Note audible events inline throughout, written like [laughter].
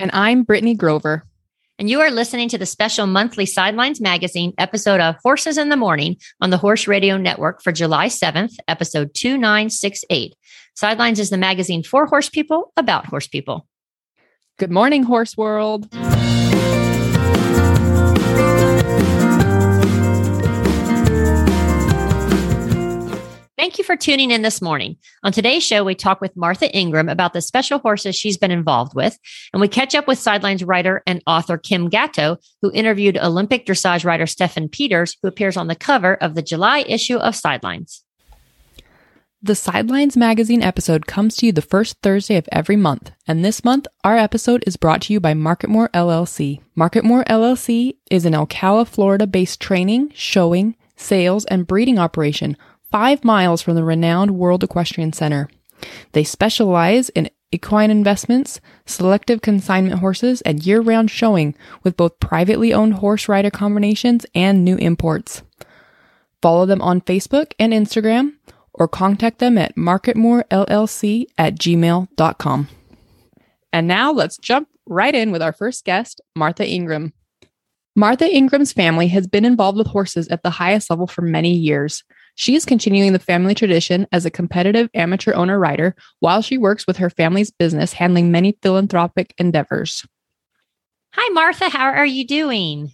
And I'm Britney Grover. And you are listening to the special monthly Sidelines Magazine episode of Horses in the Morning on the Horse Radio Network for July 7th, episode 2968. Sidelines is the magazine for horse people about horse people. Good morning, horse world. Thank you for tuning in this morning. On today's show, we talk with Martha Ingram about the special horses she's been involved with, and we catch up with Sidelines writer and author Kim Gatto, who interviewed Olympic dressage rider Steffen Peters, who appears on the cover of the July issue of Sidelines. The Sidelines magazine episode comes to you the first Thursday of every month, and this month our episode is brought to you by Marketmoor LLC. Marketmoor LLC is an Ocala, Florida based training, showing, sales, and breeding operation five miles from the renowned World Equestrian Center. They specialize in equine investments, selective consignment horses, and year round showing with both privately owned horse rider combinations and new imports. Follow them on Facebook and Instagram or contact them at marketmorellc at gmail.com. And now let's jump right in with our first guest, Martha Ingram. Martha Ingram's family has been involved with horses at the highest level for many years. She is continuing the family tradition as a competitive amateur owner rider while she works with her family's business handling many philanthropic endeavors. Hi, Martha. How are you doing?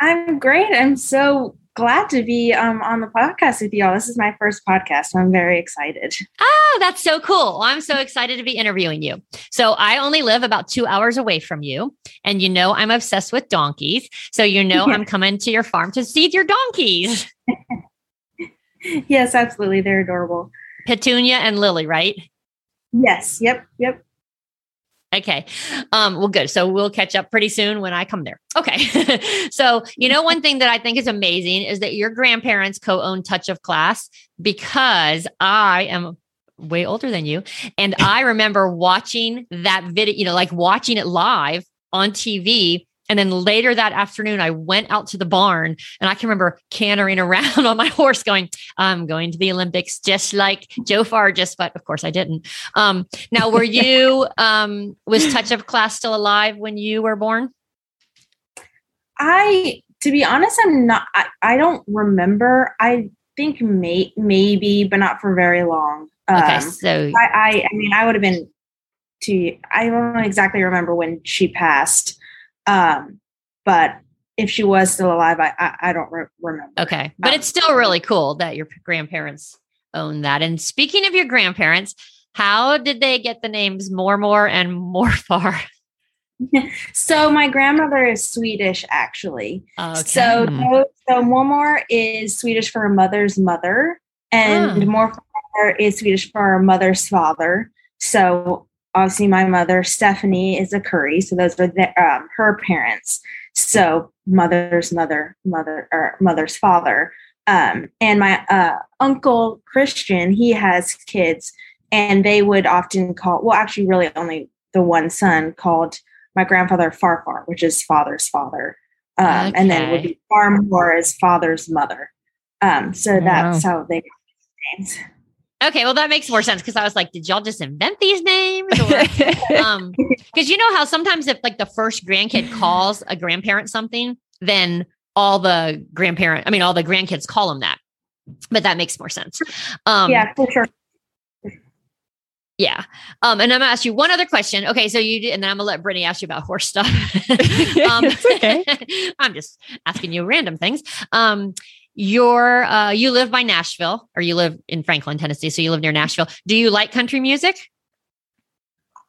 I'm great. I'm so glad to be um, on the podcast with y'all. This is my first podcast, so I'm very excited. Oh, that's so cool. I'm so excited to be interviewing you. So, I only live about two hours away from you, and you know I'm obsessed with donkeys. So, you know [laughs] I'm coming to your farm to see your donkeys. [laughs] [laughs] yes, absolutely. They're adorable. Petunia and Lily, right? Yes. Yep. Yep. Okay. Um, well, good. So we'll catch up pretty soon when I come there. Okay. [laughs] so, you know, one thing that I think is amazing is that your grandparents co own Touch of Class because I am way older than you. And I remember watching that video, you know, like watching it live on TV and then later that afternoon, I went out to the barn and I can remember cantering around [laughs] on my horse going, I'm going to the Olympics just like Joe Fargis, but of course I didn't. Um, now, were [laughs] you, um, was Touch of Class still alive when you were born? I, to be honest, I'm not, I, I don't remember. I think may, maybe, but not for very long. Okay. Um, so I, I, I mean, I would have been to, I don't exactly remember when she passed. Um, but if she was still alive, I I, I don't re- remember. Okay, but um, it's still really cool that your grandparents own that. And speaking of your grandparents, how did they get the names Mormor and Morfar? [laughs] so my grandmother is Swedish, actually. Okay. So so Mormor is Swedish for mother's mother, and oh. Morfar is Swedish for mother's father. So obviously my mother stephanie is a curry so those are the, um, her parents. So mother's mother mother or mother's father um, and my uh, uncle christian he has kids and they would often call well actually really only the one son called my grandfather farfar which is father's father um, okay. and then would be farmor as father's mother. Um, so that's how they got names Okay, well that makes more sense because I was like, did y'all just invent these names? Because [laughs] um, you know how sometimes if like the first grandkid calls a grandparent something, then all the grandparent, I mean, all the grandkids call them that. But that makes more sense. Um, yeah, for sure. Yeah. Um, and I'm gonna ask you one other question. Okay, so you did, and then I'm gonna let Britney ask you about horse stuff. [laughs] [laughs] um, okay. I'm just asking you random things. Um, you're uh, you live by Nashville or you live in Franklin, Tennessee, so you live near Nashville. Do you like country music?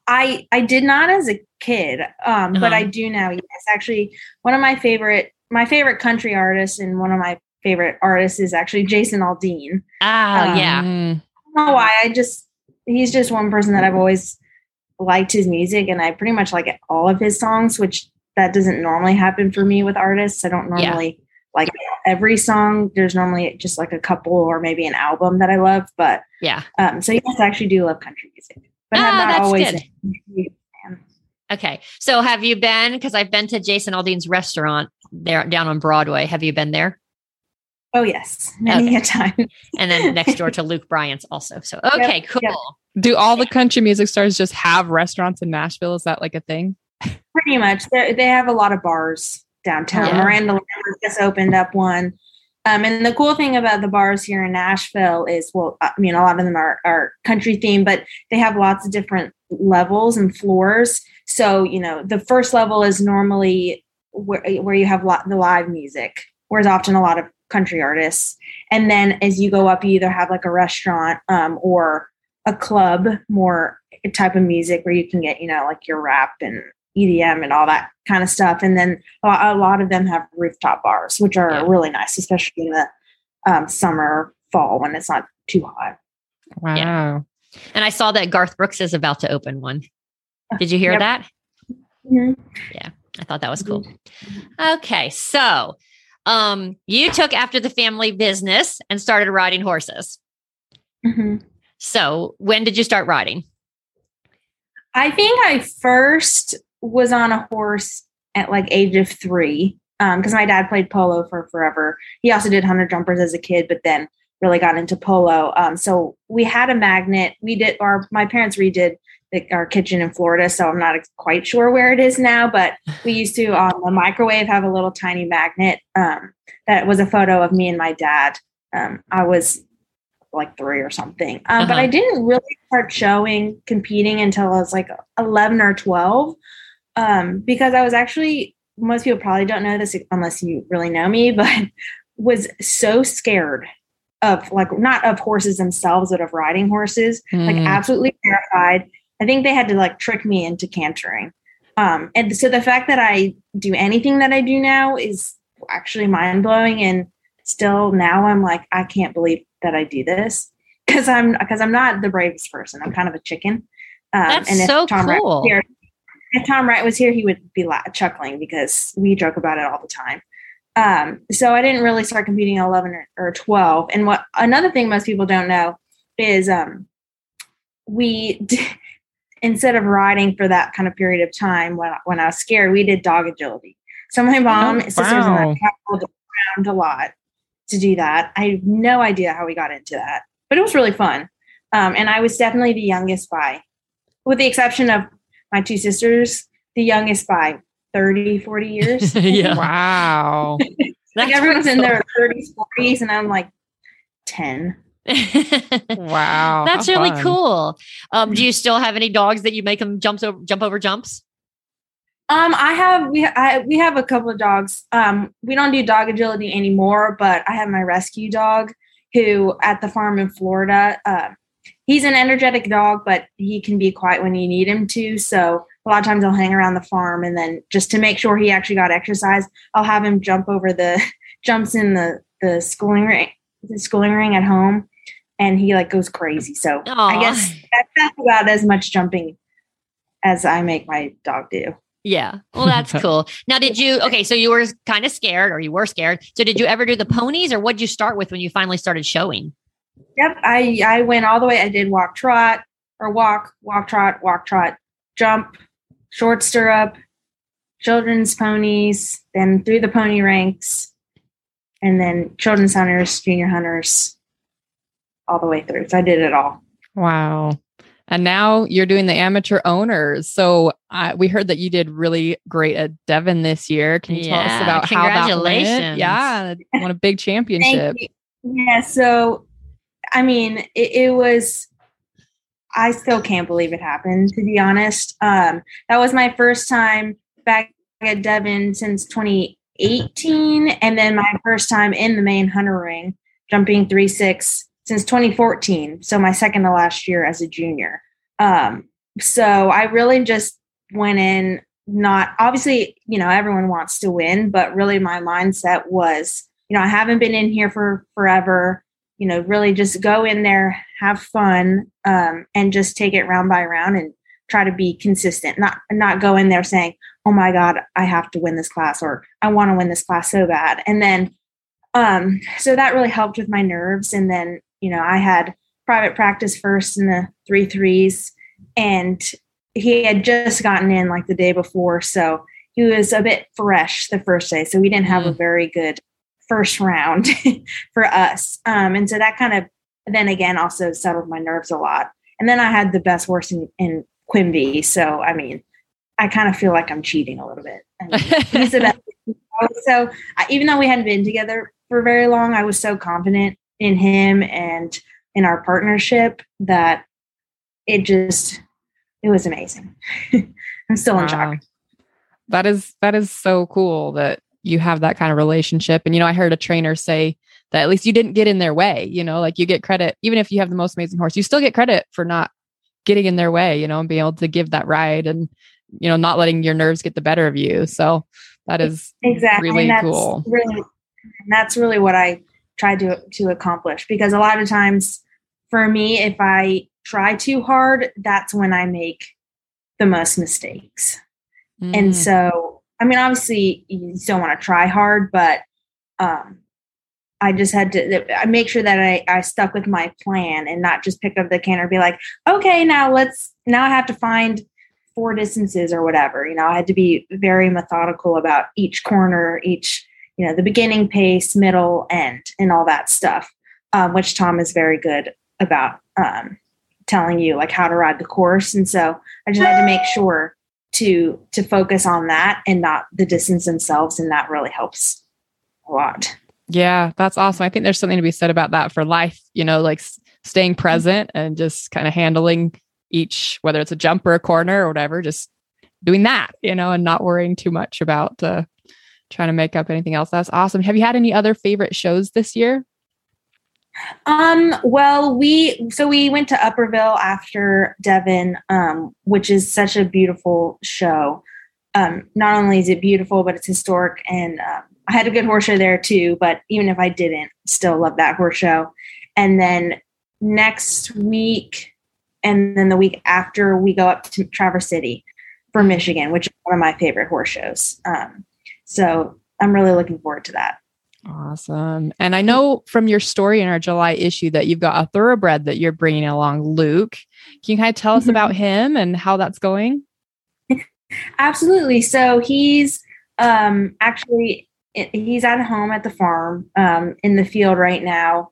I I did not as a kid, um, uh-huh. but I uh-huh. do now. Yes, actually, one of my favorite my favorite country artists and one of my favorite artists is actually Jason Aldean. Oh um, yeah. I don't know why. I just he's just one person that I've always liked his music and I pretty much like all of his songs, which that doesn't normally happen for me with artists. I don't Yeah. normally like every song. There's normally just like a couple or maybe an album that I love. But Yeah. um, so yes, I actually do love country music. But Ah, I'm not that's always good. Okay. So have you been, because I've been to Jason Aldean's restaurant there down on Broadway. Have you been there? Oh yes, many a time. And then next door to [laughs] Luke Bryan's also. So okay, cool. yep. Do all the country music stars just have restaurants in Nashville? Is that like a thing? Pretty much. They're, they have a lot of bars downtown. Yeah. Miranda just opened up one. Um, and the cool thing about the bars here in Nashville is, well, I mean, a lot of them are, are country themed, but they have lots of different levels and floors. So, you know, the first level is normally where, where you have lot, the live music, whereas often a lot of country artists. And then as you go up, you either have like a restaurant um, or a club, more type of music where you can get, you know, like your rap and EDM and all that kind of stuff. And then a lot, of them have rooftop bars, which are Yeah. really nice, especially in the um, summer, fall when it's not too hot. Wow. And I saw that Garth Brooks is about to open one. Did you hear Yep. that? Mhm. I thought that was cool. Okay. So um, you took after the family business and started riding horses. Mhm. So when did you start riding? I think I first was on a horse at like age of three because my dad played polo for forever. He also did hunter jumpers as a kid, but then really got into polo. Um, so we had a magnet. We did our my parents redid the, our kitchen in Florida, so I'm not quite sure where it is now. But we [laughs] used to on the microwave have a little tiny magnet um, that was a photo of me and my dad. Um, I was like three or something. Um, But Uh-huh. I didn't really start showing, competing until I was like 11 or 12 um, because I was actually, most people probably don't know this unless you really know me, [laughs] but was so scared of like, not of horses themselves, but of riding horses, like Mm. absolutely terrified. I think they had to like trick me into cantering. Um, and so the fact that I do anything that I do now is actually mind blowing. And still now I'm like, I can't believe that I do this because I'm because I'm not the bravest person. I'm kind of a chicken. Um, That's so Wright cool. If Tom Wright was here, he would be la- chuckling because we joke about it all the time. Um, so I didn't really start competing at 11 or, or 12. And what another thing most people don't know is um, we [laughs] instead of riding for that kind of period of time when, when I was scared, we did dog agility. So my mom, Oh, sisters, and I wow. traveled around a lot to do that. I have no idea how we got into that, but it was really fun. Um, and I was definitely the youngest by, with the exception of my two sisters, the youngest by 30, 40 years. [laughs] yeah. Wow. [laughs] like everyone's in their 30s, 40s, and I'm like 10. [laughs] Wow. That's really fun. cool. Um, do you still have any dogs that you make them jumps over jump over jumps? Um, I have we I, we have a couple of dogs. Um, we don't do dog agility anymore, but I have my rescue dog who at the farm in Florida. Uh, he's an energetic dog, but he can be quiet when you need him to. So a lot of times I'll hang around the farm, and then just to make sure he actually got exercise, I'll have him jump over the [laughs] jumps in the the schooling ring, the schooling ring at home, and he like goes crazy. So I guess that, that's about as much jumping as I make my dog do. Yeah. Well, that's [laughs] cool. Now, did you, okay, so you were kind of scared or you were scared. So did you ever do the ponies or what did you start with when you finally started showing? Yep, I I went all the way. I did walk trot or walk walk trot walk trot jump short stirrup children's ponies then through the pony ranks and then children's hunters junior hunters all the way through. So I did it all. Wow. And now you're doing the amateur owners. So uh, we heard that you did really great at Devon this year. Can you tell us Yeah, about how that went? congratulations. Yeah, won a big championship. Yeah, so I mean, it, it was. I still can't believe it happened. To be honest, um, that was my first time back at Devon since 2018, and then my first time in the main hunter ring, jumping three six since 2014. So my second to last year as a junior. Um, so I really just went in not obviously, you know, everyone wants to win, but really my mindset was, you know, I haven't been in here for forever. You know, really just go in there, have fun, um, and just take it round by round and try to be consistent, not not go in there saying, "Oh my God, I have to win this class," or "I want to win this class so bad," and then um, so that really helped with my nerves. And then you know, I had private practice first in the three threes, and he had just gotten in like the day before, so he was a bit fresh the first day, so we didn't have mm. a very good first round [laughs] for us. Um, and so that kind of then again also settled my nerves a lot. And then I had the best horse in, in Quimby. So I mean, I kind of feel like I'm cheating a little bit. I mean, [laughs] he's the best. So I, even though we hadn't been together for very long, I was so confident in him and in our partnership that it just it was amazing. [laughs] I'm still in shock. That is that is so cool that you have that kind of relationship. And you know, I heard a trainer say that at least you didn't get in their way, you know, like you get credit even if you have the most amazing horse, you still get credit for not getting in their way, you know, and being able to give that ride and you know, not letting your nerves get the better of you. So that is exactly really cool. Really that's really what I tried to to accomplish because a lot of times for me if I try too hard, that's when I make the most mistakes. Mm. And so I mean, obviously, you still want to try hard, but um, I just had to I make sure that I, I stuck with my plan and not just pick up the canter and be like, okay, now let's now I have to find four distances or whatever. You know, I had to be very methodical about each corner, each you know the beginning pace, middle, end, and all that stuff, um, which Tom is very good about um, telling you like how to ride the course. And so I just had to make sure to to focus on that and not the distance themselves and that really helps a lot. Yeah that's awesome. I think there's something to be said about that for life you know like staying present and just kind of handling each whether it's a jump or a corner or whatever just doing that you know and not worrying too much about uh, trying to make up anything else. That's awesome. Have you had any other favorite shows this year um, well, we so we went to Upperville after Devon, um, which is such a beautiful show. Um, not only is it beautiful, but it's historic, and um, I had a good horse show there too. But even if I didn't, still love that horse show. And then next week, and then the week after, we go up to Traverse City for Michigan, which is one of my favorite horse shows. Um, so I'm really looking forward to that. Awesome. And I know from your story in our July issue that you've got a thoroughbred that you're bringing along, Luke. Can you kind of tell us mm-hmm. about him and how that's going? [laughs] Absolutely. So he's um, actually he's at home at the farm um, in the field right now.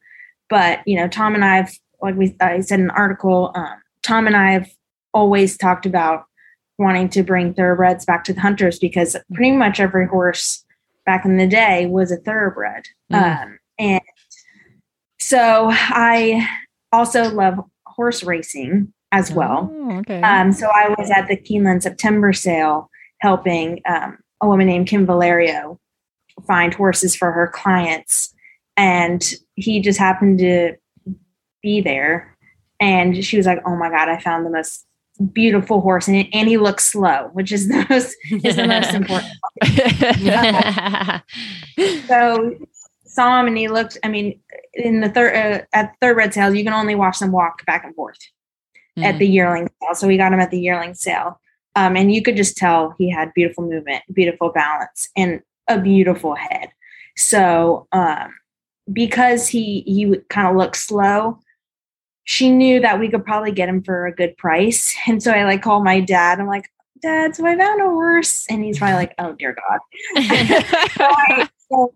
But you know, Tom and I've like we I said in an article. Um, Tom and I have always talked about wanting to bring thoroughbreds back to the hunters because pretty much every horse back in the day was a thoroughbred. Mm. Um, and so I also love horse racing as well. Oh, okay. Um, so I was at the Keeneland September sale helping um, a woman named Kim Valerio find horses for her clients. And he just happened to be there. And she was like, Oh my God, I found the most beautiful horse and, and he looks slow, which is the most is the most [laughs] important. [laughs] so saw him and he looked. I mean, in the third uh, at thoroughbred sales, you can only watch them walk back and forth mm-hmm. at the yearling sale. So we got him at the yearling sale, um, and you could just tell he had beautiful movement, beautiful balance, and a beautiful head. So um, because he he kind of looked slow, she knew that we could probably get him for a good price. [laughs] And so I like called my dad. I'm like, Dad, so I found a horse. And he's probably like, Oh dear God. [laughs] [laughs] so,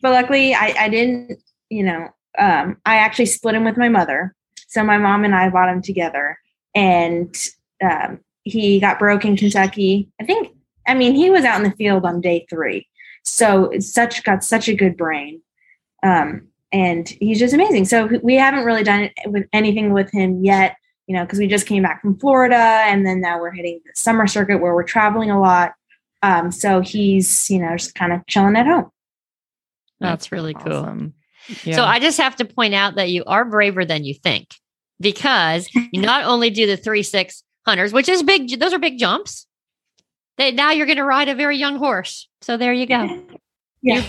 but luckily I, I didn't, you know, um, I actually split him with my mother. So my mom and I bought him together and um, he got broke in Kentucky. I think, I mean, he was out in the field on day three. So it's such got such a good brain. Um, and he's just amazing. So we haven't really done with anything with him yet, you know, because we just came back from Florida, and then now we're hitting the summer circuit where we're traveling a lot. Um, so he's, you know, just kind of chilling at home. That's really cool. Yeah. So I just have to point out that you are braver than you think because you not [laughs] only do the three six hunters, which is big; those are big jumps. That now you're going to ride a very young horse. So there you go. Yeah. You,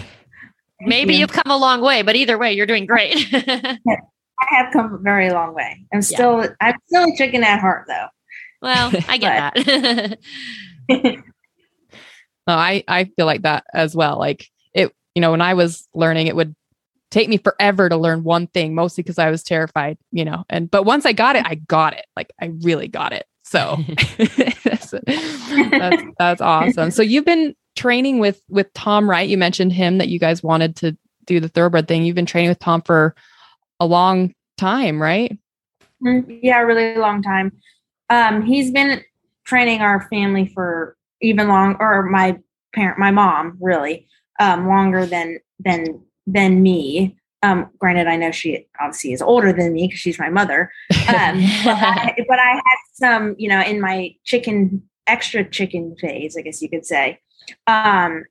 Maybe you. have come a long way, but either way, you're doing great. [laughs] I have come a very long way. I'm still, yeah. I'm still a chicken at heart though. Well, [laughs] I get that. [laughs] No, I I feel like that as well. Like it, you know, when I was learning, it would take me forever to learn one thing, mostly because I was terrified, you know. And but once I got it, I got it. Like I really got it. So that's, that's that's awesome. So you've been training with with Tom, Wright. You mentioned him that you guys wanted to do the thoroughbred thing. You've been training with Tom for a long time, right? Mm, Yeah, really long time. Um, he's been training our family for even long, or my parent, my mom, really, um, longer than than than me. Um, granted, I know she obviously is older than me because she's my mother. Um, but, [laughs] I, but I had some, you know, in my chicken extra chicken phase, I guess you could say. Um,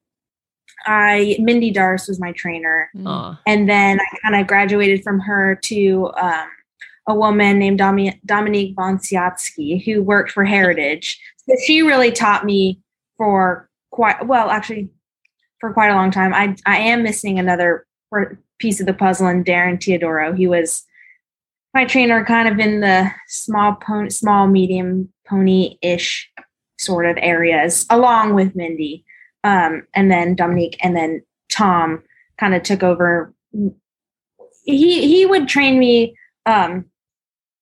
I Mindy Darce was my trainer, Aw. and then I kind of graduated from her to um, a woman named Domi- Dominique Bonsiatsky who worked for Heritage. So she really taught me for quite well, actually, for quite a long time. I I am missing another piece of the puzzle in Darren Teodoro. He was my trainer, kind of in the small pony, small medium pony ish sort of areas, along with Mindy, um, and then Dominique, and then Tom kind of took over. He he would train me um,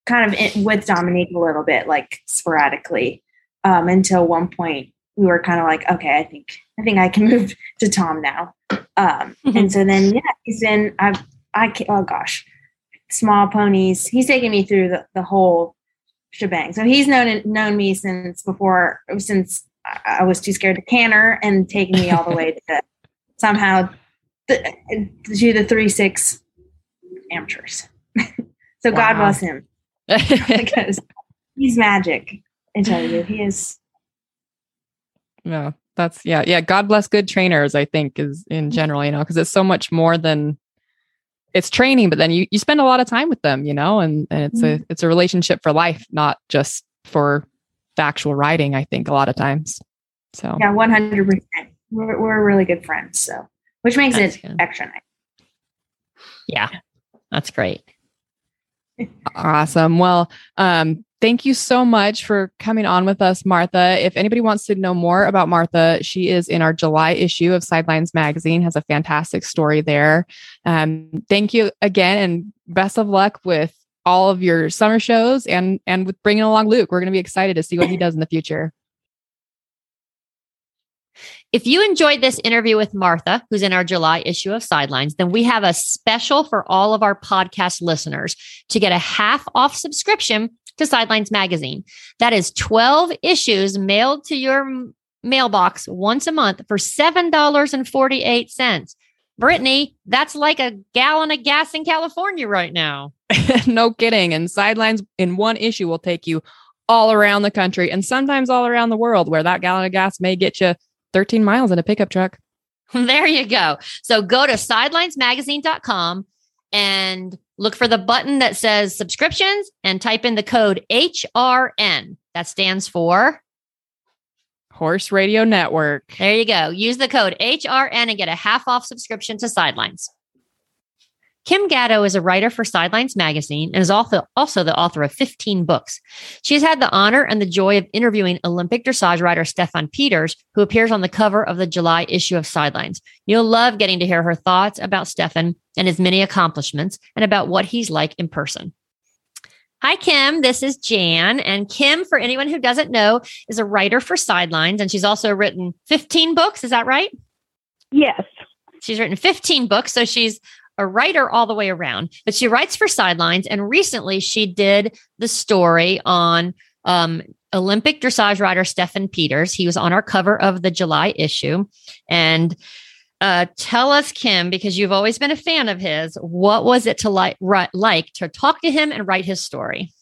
kind of in, with Dominique a little bit, like sporadically, um, until one point we were kind of like, okay, I think I think I can [laughs] move to Tom now. Um, [laughs] and so then yeah, he's in. I've I oh gosh, small ponies. He's taken me through the, the whole shebang. So he's known known me since before since I was too scared to canter and taking me all the way to [laughs] somehow th- to the three six amateurs. [laughs] so God bless him [laughs] because he's magic. I tell you, he is. No, that's yeah, yeah. God bless good trainers. I think is in general, you know, because it's so much more than it's training, but then you you spend a lot of time with them, you know, and and it's a it's a relationship for life, not just for the actual riding. I think a lot of times. So Yeah, one hundred percent. We're we're really good friends, so which makes That's it good. extra nice. yeah, that's great. [laughs] Awesome. Well, um, thank you so much for coming on with us, Martha. If anybody wants to know more about Martha, she is in our July issue of Sidelines Magazine, has a fantastic story there. Um, thank you again, and best of luck with all of your summer shows and and with bringing along Luke. We're going to be excited to see what he does in the future. If you enjoyed this interview with Martha, who's in our July issue of Sidelines, then we have a special for all of our podcast listeners to get a half off subscription to Sidelines Magazine. That is 12 issues mailed to your mailbox once a month for $7.48. Britney, that's like a gallon of gas in California right now. [laughs] no kidding. And Sidelines in one issue will take you all around the country and sometimes all around the world, where that gallon of gas may get you 13 miles in a pickup truck. [laughs] There you go. So go to sidelinesmagazine.com and look for the button that says subscriptions and type in the code HRN. That stands for, Horse Radio Network. there you go. Use the code HRN and get a half off subscription to Sidelines. Kim Gatto is a writer for Sidelines Magazine and is also, also the author of 15 books. She has had the honor and the joy of interviewing Olympic dressage rider Steffen Peters, who appears on the cover of the July issue of Sidelines. You'll love getting to hear her thoughts about Steffen and his many accomplishments and about what he's like in person. Hi, Kim. This is Jan. And Kim, for anyone who doesn't know, is a writer for Sidelines, and she's also written 15 books. Is that right? Yes. She's written 15 books, so she's a writer all the way around. But she writes for Sidelines, and recently she did the story on um, Olympic dressage rider Steffen Peters. He was on our cover of the July issue. And uh, tell us, Kim, because you've always been a fan of his, what was it to like, ri- like to talk to him and write his story?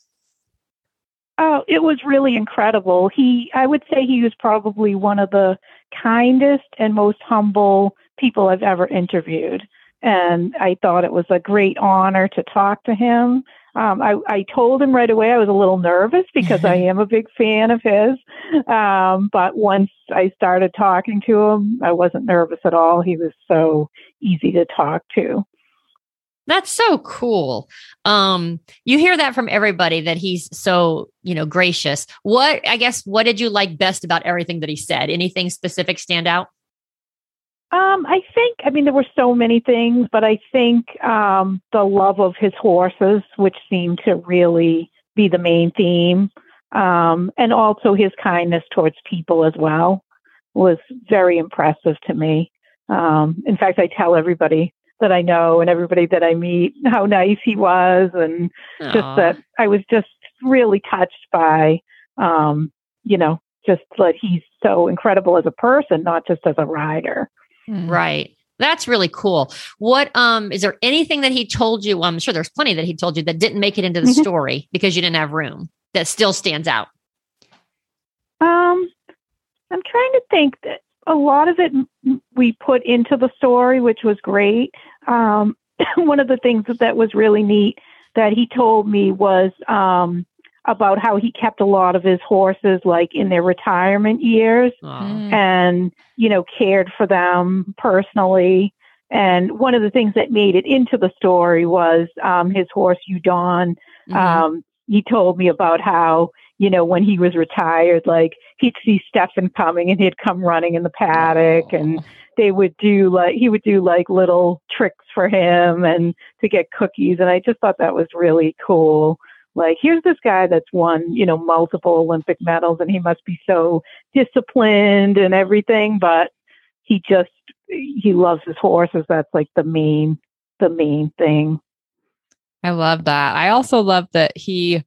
Oh, it was really incredible. He, I would say he was probably one of the kindest and most humble people I've ever interviewed. And I thought it was a great honor to talk to him. Um, I, I told him right away I was a little nervous because I [laughs] am a big fan of his. Um, but once I started talking to him, I wasn't nervous at all. He was so easy to talk to. That's so cool. Um, you hear that from everybody that he's so, you know, gracious. What I guess what did you like best about everything that he said? Anything specific stand out? Um, I think, I mean, there were so many things, but I think um, the love of his horses, which seemed to really be the main theme, um, and also his kindness towards people as well, was very impressive to me. Um, in fact, I tell everybody that I know and everybody that I meet how nice he was, and Aw. just that I was just really touched by, um, you know, just that he's so incredible as a person, not just as a rider. Mm. Right. That's really cool. What um is there anything that he told you? Well, I'm sure there's plenty that he told you that didn't make it into the Mhm. story because you didn't have room that still stands out. Um, I'm trying to think that a lot of it we put into the story, which was great. Um, [coughs] one of the things that was really neat that he told me was um, about how he kept a lot of his horses like in their retirement years Aw. Mm. and you know cared for them personally and one of the things that made it into the story was um, his horse udon Mhm. um, he told me about how you know when he was retired like he'd see Steffen coming and he'd come running in the paddock and they would do like he would do like little tricks for him and to get cookies and I just thought that was really cool like here's this guy that's won you know multiple Olympic medals and he must be so disciplined and everything but he just he loves his horses that's like the main the main thing I love that. I also love that he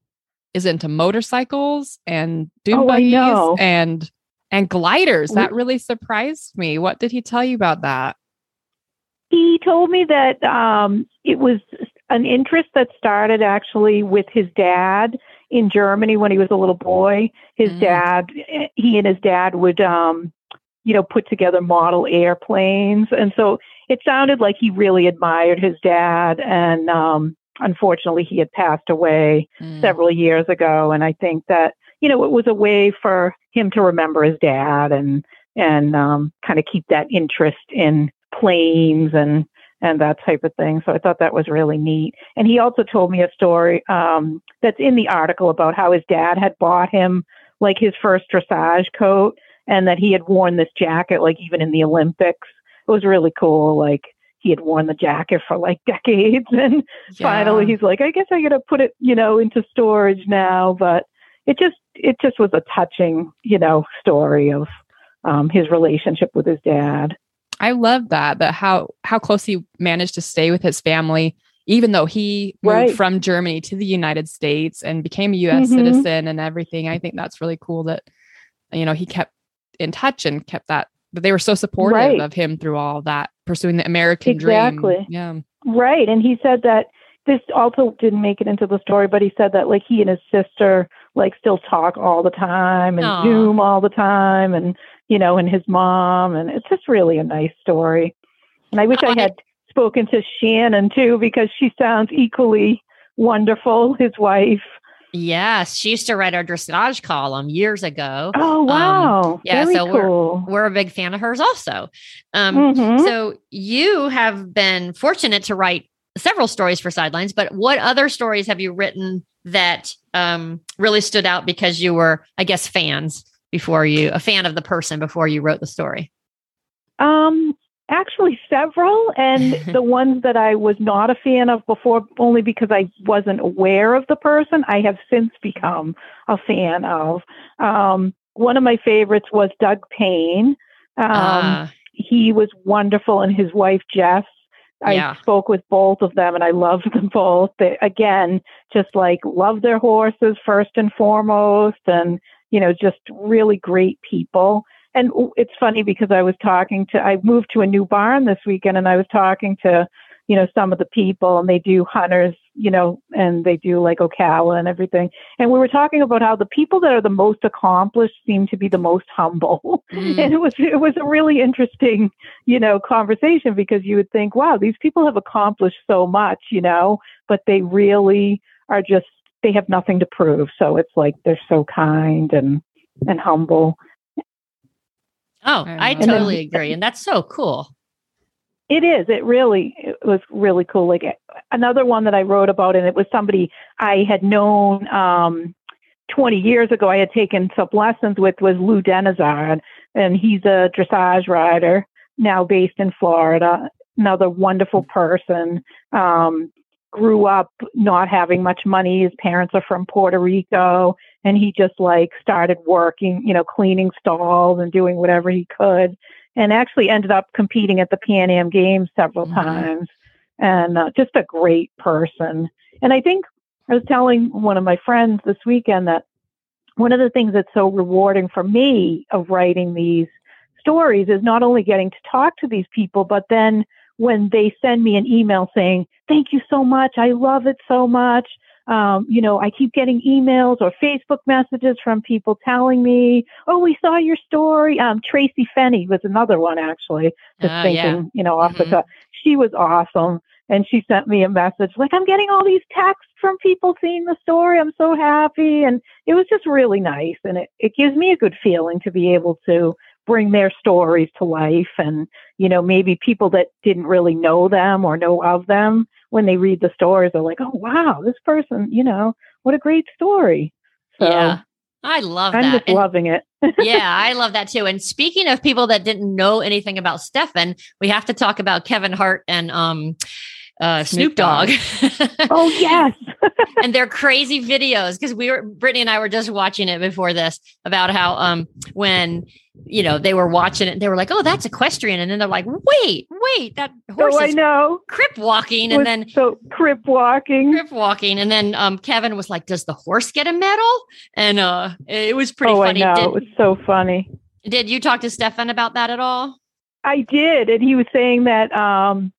is into motorcycles and dune Oh, I buggies know. and and gliders. That really surprised me. What did he tell you about that? He told me that um, it was an interest that started actually with his dad in Germany when he was a little boy. His Mm. dad, he and his dad would, um, you know, put together model airplanes, and so it sounded like he really admired his dad. And um, unfortunately, he had passed away Mm. several years ago, and I think that you know it was a way for him to remember his dad and and um, kind of keep that interest in planes and and that type of thing. So I thought that was really neat. And he also told me a story um, that's in the article about how his dad had bought him like his first dressage coat, and that he had worn this jacket like even in the Olympics. It was really cool. Like he had worn the jacket for like [laughs] decades, and finally he's like, I guess I gotta put it, you know, into storage now. But it just it just was a touching, you know, story of um, his relationship with his dad. I love that that how how close he managed to stay with his family even though he moved Right. from Germany to the United States and became a US Mhm. citizen and everything. I think that's really cool that you know he kept in touch and kept that that they were so supportive Right. of him through all that pursuing the American Exactly. dream. Yeah. Right. And he said that this also didn't make it into the story, but he said that like he and his sister like still talk all the time and Aw. Zoom all the time and you know, and his mom and it's just really a nice story. And I wish I had spoken to Shannon too because she sounds equally wonderful, his wife. Yes, she used to write our dressage column years ago. Oh wow. yeah, Very so we're- cool. We're a big fan of hers also. Um, Mhm. So you have been fortunate to write several stories for Sidelines, but what other stories have you written that um, really stood out because you were, I guess, fans before you, a fan of the person before you wrote the story? Um, actually, several, and [laughs] the ones that I was not a fan of before, only because I wasn't aware of the person, I have since become a fan of. Um, one of my favorites was Doug Payne. Um, Ah, he was wonderful, and his wife Jess. I Yeah. spoke with both of them, and I loved them both. They again just like love their horses first and foremost, and you know, just really great people. And it's funny because I was talking to, I moved to a new barn this weekend, and I was talking to, you know, some of the people, and they do hunters, you know, and they do like Ocala and everything. And we were talking about how the people that are the most accomplished seem to be the most humble. [laughs] mm, and it was it was a really interesting you know conversation because you would think wow these people have accomplished so much you know but they really are just they have nothing to prove so it's like they're so kind and and humble oh, I I totally that. agree. And that's so cool. It is. It really it was really cool. Like another one that I wrote about, and it was somebody I had known um, 20 years ago. I had taken some lessons with was Lou Denizard, and he's a dressage rider now based in Florida. Another wonderful person. Um, grew up not having much money. His parents are from Puerto Rico, and he just like started working, you know, cleaning stalls and doing whatever he could and actually ended up competing at the Pan Am Games several mm-hmm. times. And uh, just a great person. And I think I was telling one of my friends this weekend that one of the things that's so rewarding for me of writing these stories is not only getting to talk to these people, but then when they send me an email saying, Thank you so much. I love it so much. Um, you know, I keep getting emails or Facebook messages from people telling me, "Oh, we saw your story." Um, Tracy Fenney was another one actually. Just uh, thinking, yeah. you know, off mm-hmm. the top. She was awesome, and she sent me a message like, "I'm getting all these texts from people seeing the story. I'm so happy," and it was just really nice, and it it gives me a good feeling to be able to bring their stories to life and you know maybe people that didn't really know them or know of them when they read the stories are like oh wow this person you know what a great story. So yeah. I love i'm that. just and, loving it. Yeah [laughs] i love that too. And speaking of people that didn't know anything about steffen we have to talk about kevin hart and um uh, Snoop, Dogg. oh yes, and they're crazy videos because we were Britney and I were just watching it before this about how um when you know they were watching it they were like oh that's equestrian. And then they're like wait wait that horse oh, is I know. crip walking. And then so crip walking. Crip walking. And then um Kevin was like does the horse get a medal? And uh it was pretty oh, funny. I know. Did, it was so funny. Did you talk to Steffen about that at all? I did. And he was saying that um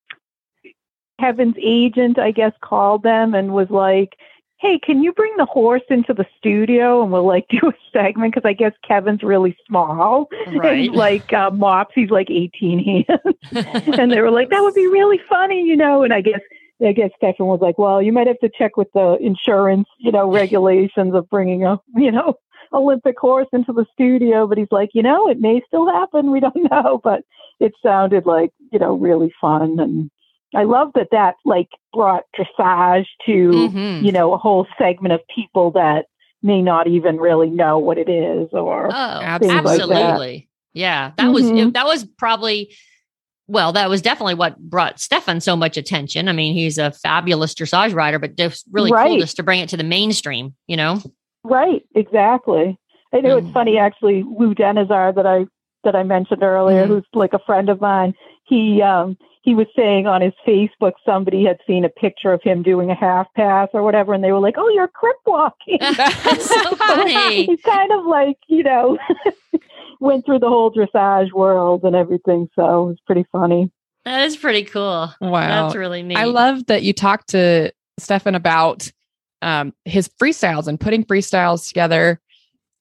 Kevin's agent, I guess, called them and was like, hey, can you bring the horse into the studio and we'll like [laughs] do a segment? Because I guess Kevin's really small. Right. And like uh, Mops, he's like 18 hands. [laughs] and they were like, that would be really funny, you know? And I guess, I guess Steffen was like, well, you might have to check with the insurance, you know, regulations of bringing a, you know, Olympic horse into the studio. But he's like, you know, it may still happen. We don't [laughs] know. But it sounded like, you know, really fun and I love that that like brought dressage to mm-hmm. you know a whole segment of people that may not even really know what it is or oh, absolutely like that. yeah that mm-hmm. was that was probably well that was definitely what brought Steffen so much attention I mean he's a fabulous dressage rider but just really right. cool just to bring it to the mainstream you know right exactly I know mm. it's funny actually Lou Denizard that I that I mentioned earlier mm. who's like a friend of mine he um he was saying on his Facebook somebody had seen a picture of him doing a half pass or whatever, and they were like, "Oh, you're crip walking." [laughs] That's so [laughs] funny. He's kind of like you know [laughs] went through the whole dressage world and everything, so it was pretty funny. That is pretty cool. Wow, that's really neat. I love that you talked to Steffen about um, his freestyles and putting freestyles together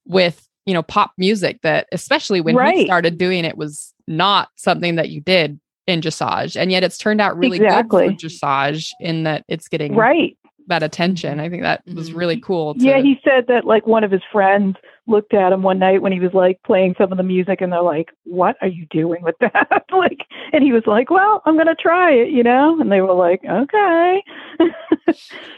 with you know pop music. That especially when right. he started doing it was not something that you did in dressage and yet it's turned out really exactly. good for dressage in that it's getting right. that attention. I think that was really mm-hmm. cool to... yeah he said that like one of his friends looked at him one night when he was like playing some of the music and they're like what are you doing with that? [laughs] Like and he was like well i'm gonna try it you know? And they were like okay. [laughs]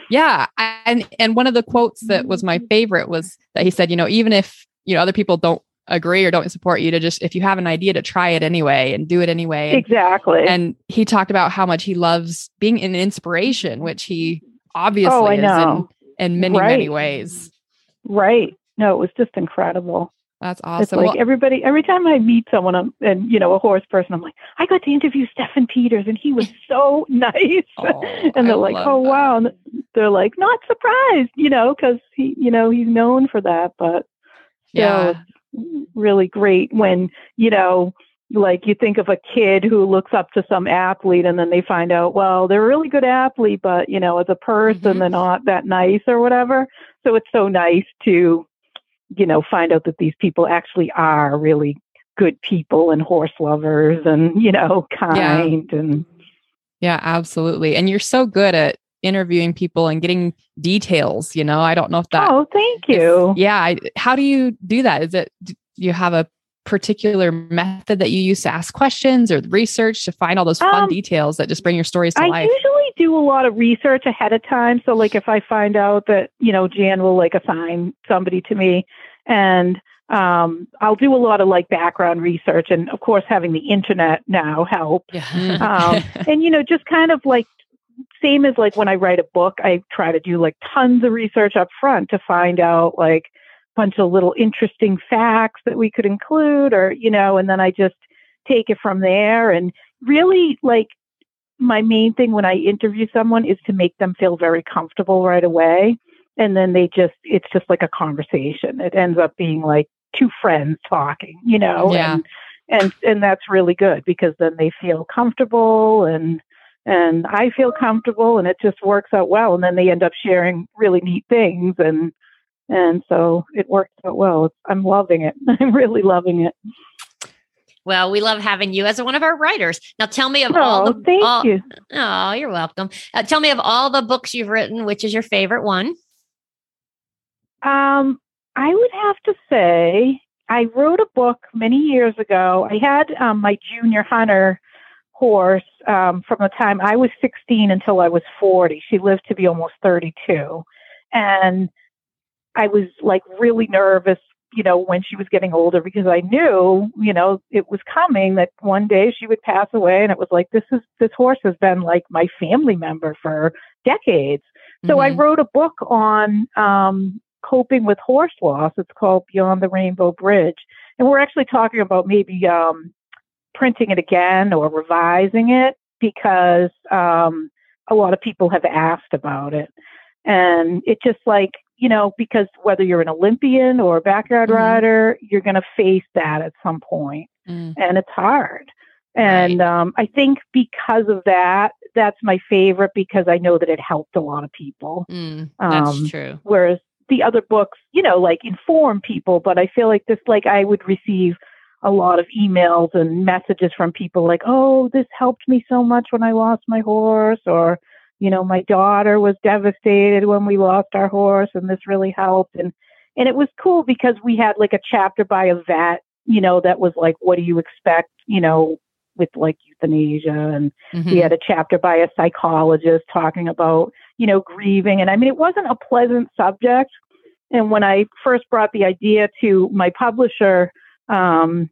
Yeah and and one of the quotes that was my favorite was that he said you know even if you know other people don't agree or don't support you to just if you have an idea to try it anyway and do it anyway. Exactly. And he talked about how much he loves being an inspiration, which he obviously oh, is in, in many, right. many ways. Right. No, it was just incredible. That's awesome. It's like well, everybody, every time I meet someone I'm, and, you know, a horse person, I'm like, I got to interview Stephen Peters and he was [laughs] so nice. Oh, [laughs] and they're I like, oh, that. wow. And they're like, not surprised, you know, because he, you know, he's known for that. But yeah, really great when, you know, like you think of a kid who looks up to some athlete and then they find out, well, they're a really good athlete, but, you know, as a person, mm-hmm. they're not that nice or whatever. So it's so nice to, you know, find out that these people actually are really good people and horse lovers and, you know, kind yeah. and. Yeah, absolutely. And you're so good at interviewing people and getting details you know i don't know if that oh thank you is, yeah I, how do you do that is it do you have a particular method that you use to ask questions or research to find all those fun Um, details that just bring your stories to I life? I usually do a lot of research ahead of time. So, like, if I find out that you know Jan will like assign somebody to me, and um, I'll do a lot of like background research, and of course, having the internet now helps. Um, [laughs] and you know, just kind of like same as like when I write a book, I try to do like tons of research up front to find out like a bunch of little interesting facts that we could include, or you know, and then I just take it from there. And really, like my main thing when I interview someone is to make them feel very comfortable right away. And then they just, it's just like a conversation. It ends up being like two friends talking, you know, Yeah. and, and, and that's really good because then they feel comfortable and, and I feel comfortable and it just works out well. And then they end up sharing really neat things. And, and so it works out well. It's, I'm loving it. [laughs] I'm really loving it. Well, we love having you as one of our writers. Now, tell me of all Oh, the. thank all- you. Oh, you're welcome. Uh, tell me of all the books you've written, which is your favorite one? Um, I would have to say I wrote a book many years ago. I had um, my junior hunter horse um, from the time I was 16 until I was 40. She lived to be almost 32, and I was like really nervous, you know, when she was getting older because I knew, you know, it was coming that one day she would pass away, and it was like this is this horse has been like my family member for decades. So I Mhm. wrote a book on um, coping with horse loss. It's called Beyond the Rainbow Bridge, and we're actually talking about maybe um, printing it again or revising it because um, a lot of people have asked about it, and it just like you know because whether you're an Olympian or a backyard Mhm. rider, you're going to face that at some point Mm. and it's hard. And um, I think because of that, that's my favorite because I know that it helped a lot of people. Mm, that's Um, true. Whereas the other books, you know, like inform people, but I feel like this, like I would receive a lot of emails and messages from people like, oh, this helped me so much when I lost my horse, or, you know, my daughter was devastated when we lost our horse and this really helped. And, and it was cool because we had like a chapter by a vet, you know, that was like, what do you expect, you know, with like euthanasia and Mhm. we had a chapter by a psychologist talking about you know grieving and i mean it wasn't a pleasant subject and when i first brought the idea to my publisher um,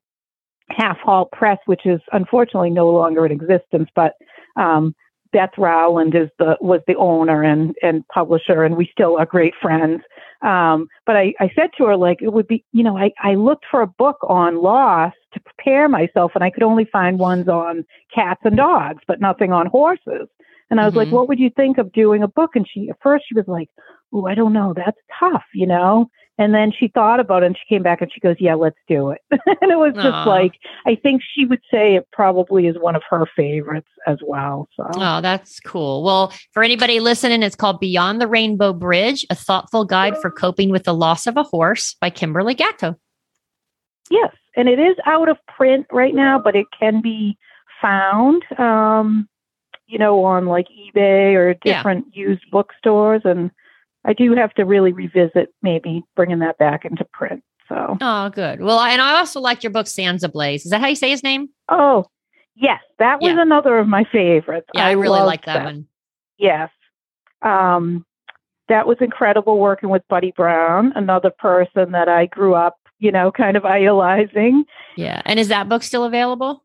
Half Halt Press which is unfortunately no longer in existence but um, beth rowland is the was the owner and and publisher and we still are great friends um, but I, I said to her like it would be you know I, I looked for a book on loss to prepare myself and i could only find ones on cats and dogs, but nothing on horses. And I was like, Mhm. what would you think of doing a book? And she, at first, she was like, oh, I don't know. That's tough, you know? And then she thought about it and she came back and she goes, yeah, let's do it. [laughs] and it was just like, I think she would say it probably is one of her favorites as well. So, Oh, that's cool. Well, for anybody listening, it's called Beyond the Rainbow Bridge, a thoughtful guide for coping with the loss of a horse by Kimberly Gatto. yes. And it is out of print right now, but it can be found, um, you know, on like eBay or Yeah. different used bookstores. And I do have to really revisit maybe bringing that back into print. So, Oh, good. Well, and I also liked your book, Sandsablaze. Is that how you say his name? oh, yes, that was Yeah. another of my favorites. Yeah, I, really loved like that, one. Yes. Um, that was incredible working with Buddy Brown, another person that I grew up, you know, kind of idolizing. Yeah. And is that book still available?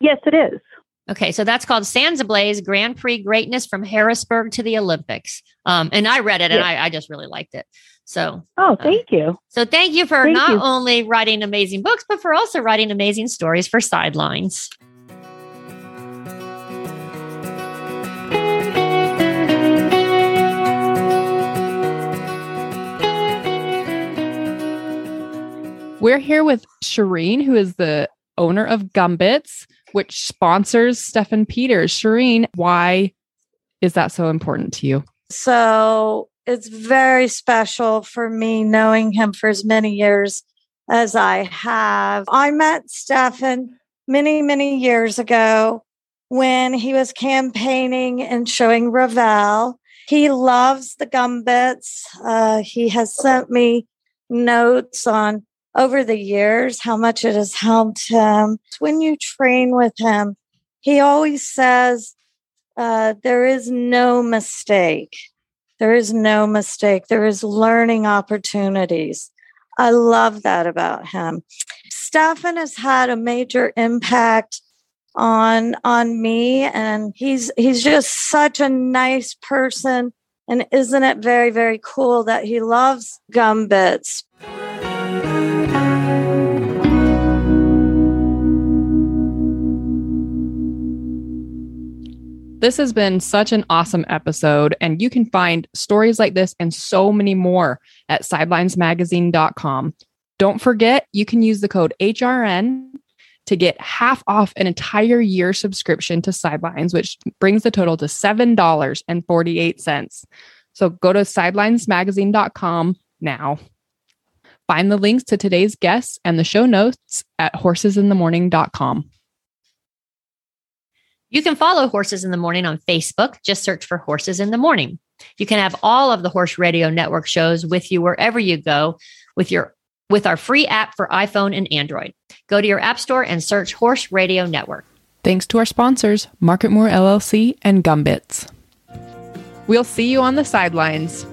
Yes, it is. Okay, so that's called Sandsablaze Grand Prix Greatness from Harrisburg to the Olympics. Um, and I read it and Yeah. I, I just really liked it. So, Oh, thank you. so thank you for Thank not you. only writing amazing books, but for also writing amazing stories for Sidelines. We're here with Shereen, who is the owner of Gumbits, which sponsors Steffen Peters. Shereen, why is that so important to you? So it's very special for me knowing him for as many years as I have. I met Steffen many, many years ago when he was campaigning and showing Ravel. He loves the gumbits. Uh, he has sent me notes on over the years how much it has helped him. When you train with him, he always says, uh, There is no mistake. There is no mistake. There is learning opportunities. I love that about him. Steffen has had a major impact on on me and he's he's just such a nice person and isn't it very very cool that he loves gumbits This has been such an awesome episode, and you can find stories like this and so many more at sidelinesmagazine.com. Don't forget, you can use the code HRN to get half off an entire year subscription to Sidelines, which brings the total to $7.48. So go to sidelinesmagazine.com now. Find the links to today's guests and the show notes at horsesinthemorning.com. You can follow Horses in the Morning on Facebook. Just search for Horses in the Morning. You can have all of the Horse Radio Network shows with you wherever you go with your with our free app for iPhone and Android. Go to your app store and search Horse Radio Network. Thanks to our sponsors, Marketmoor LLC and Gumbits. We'll see you on the sidelines.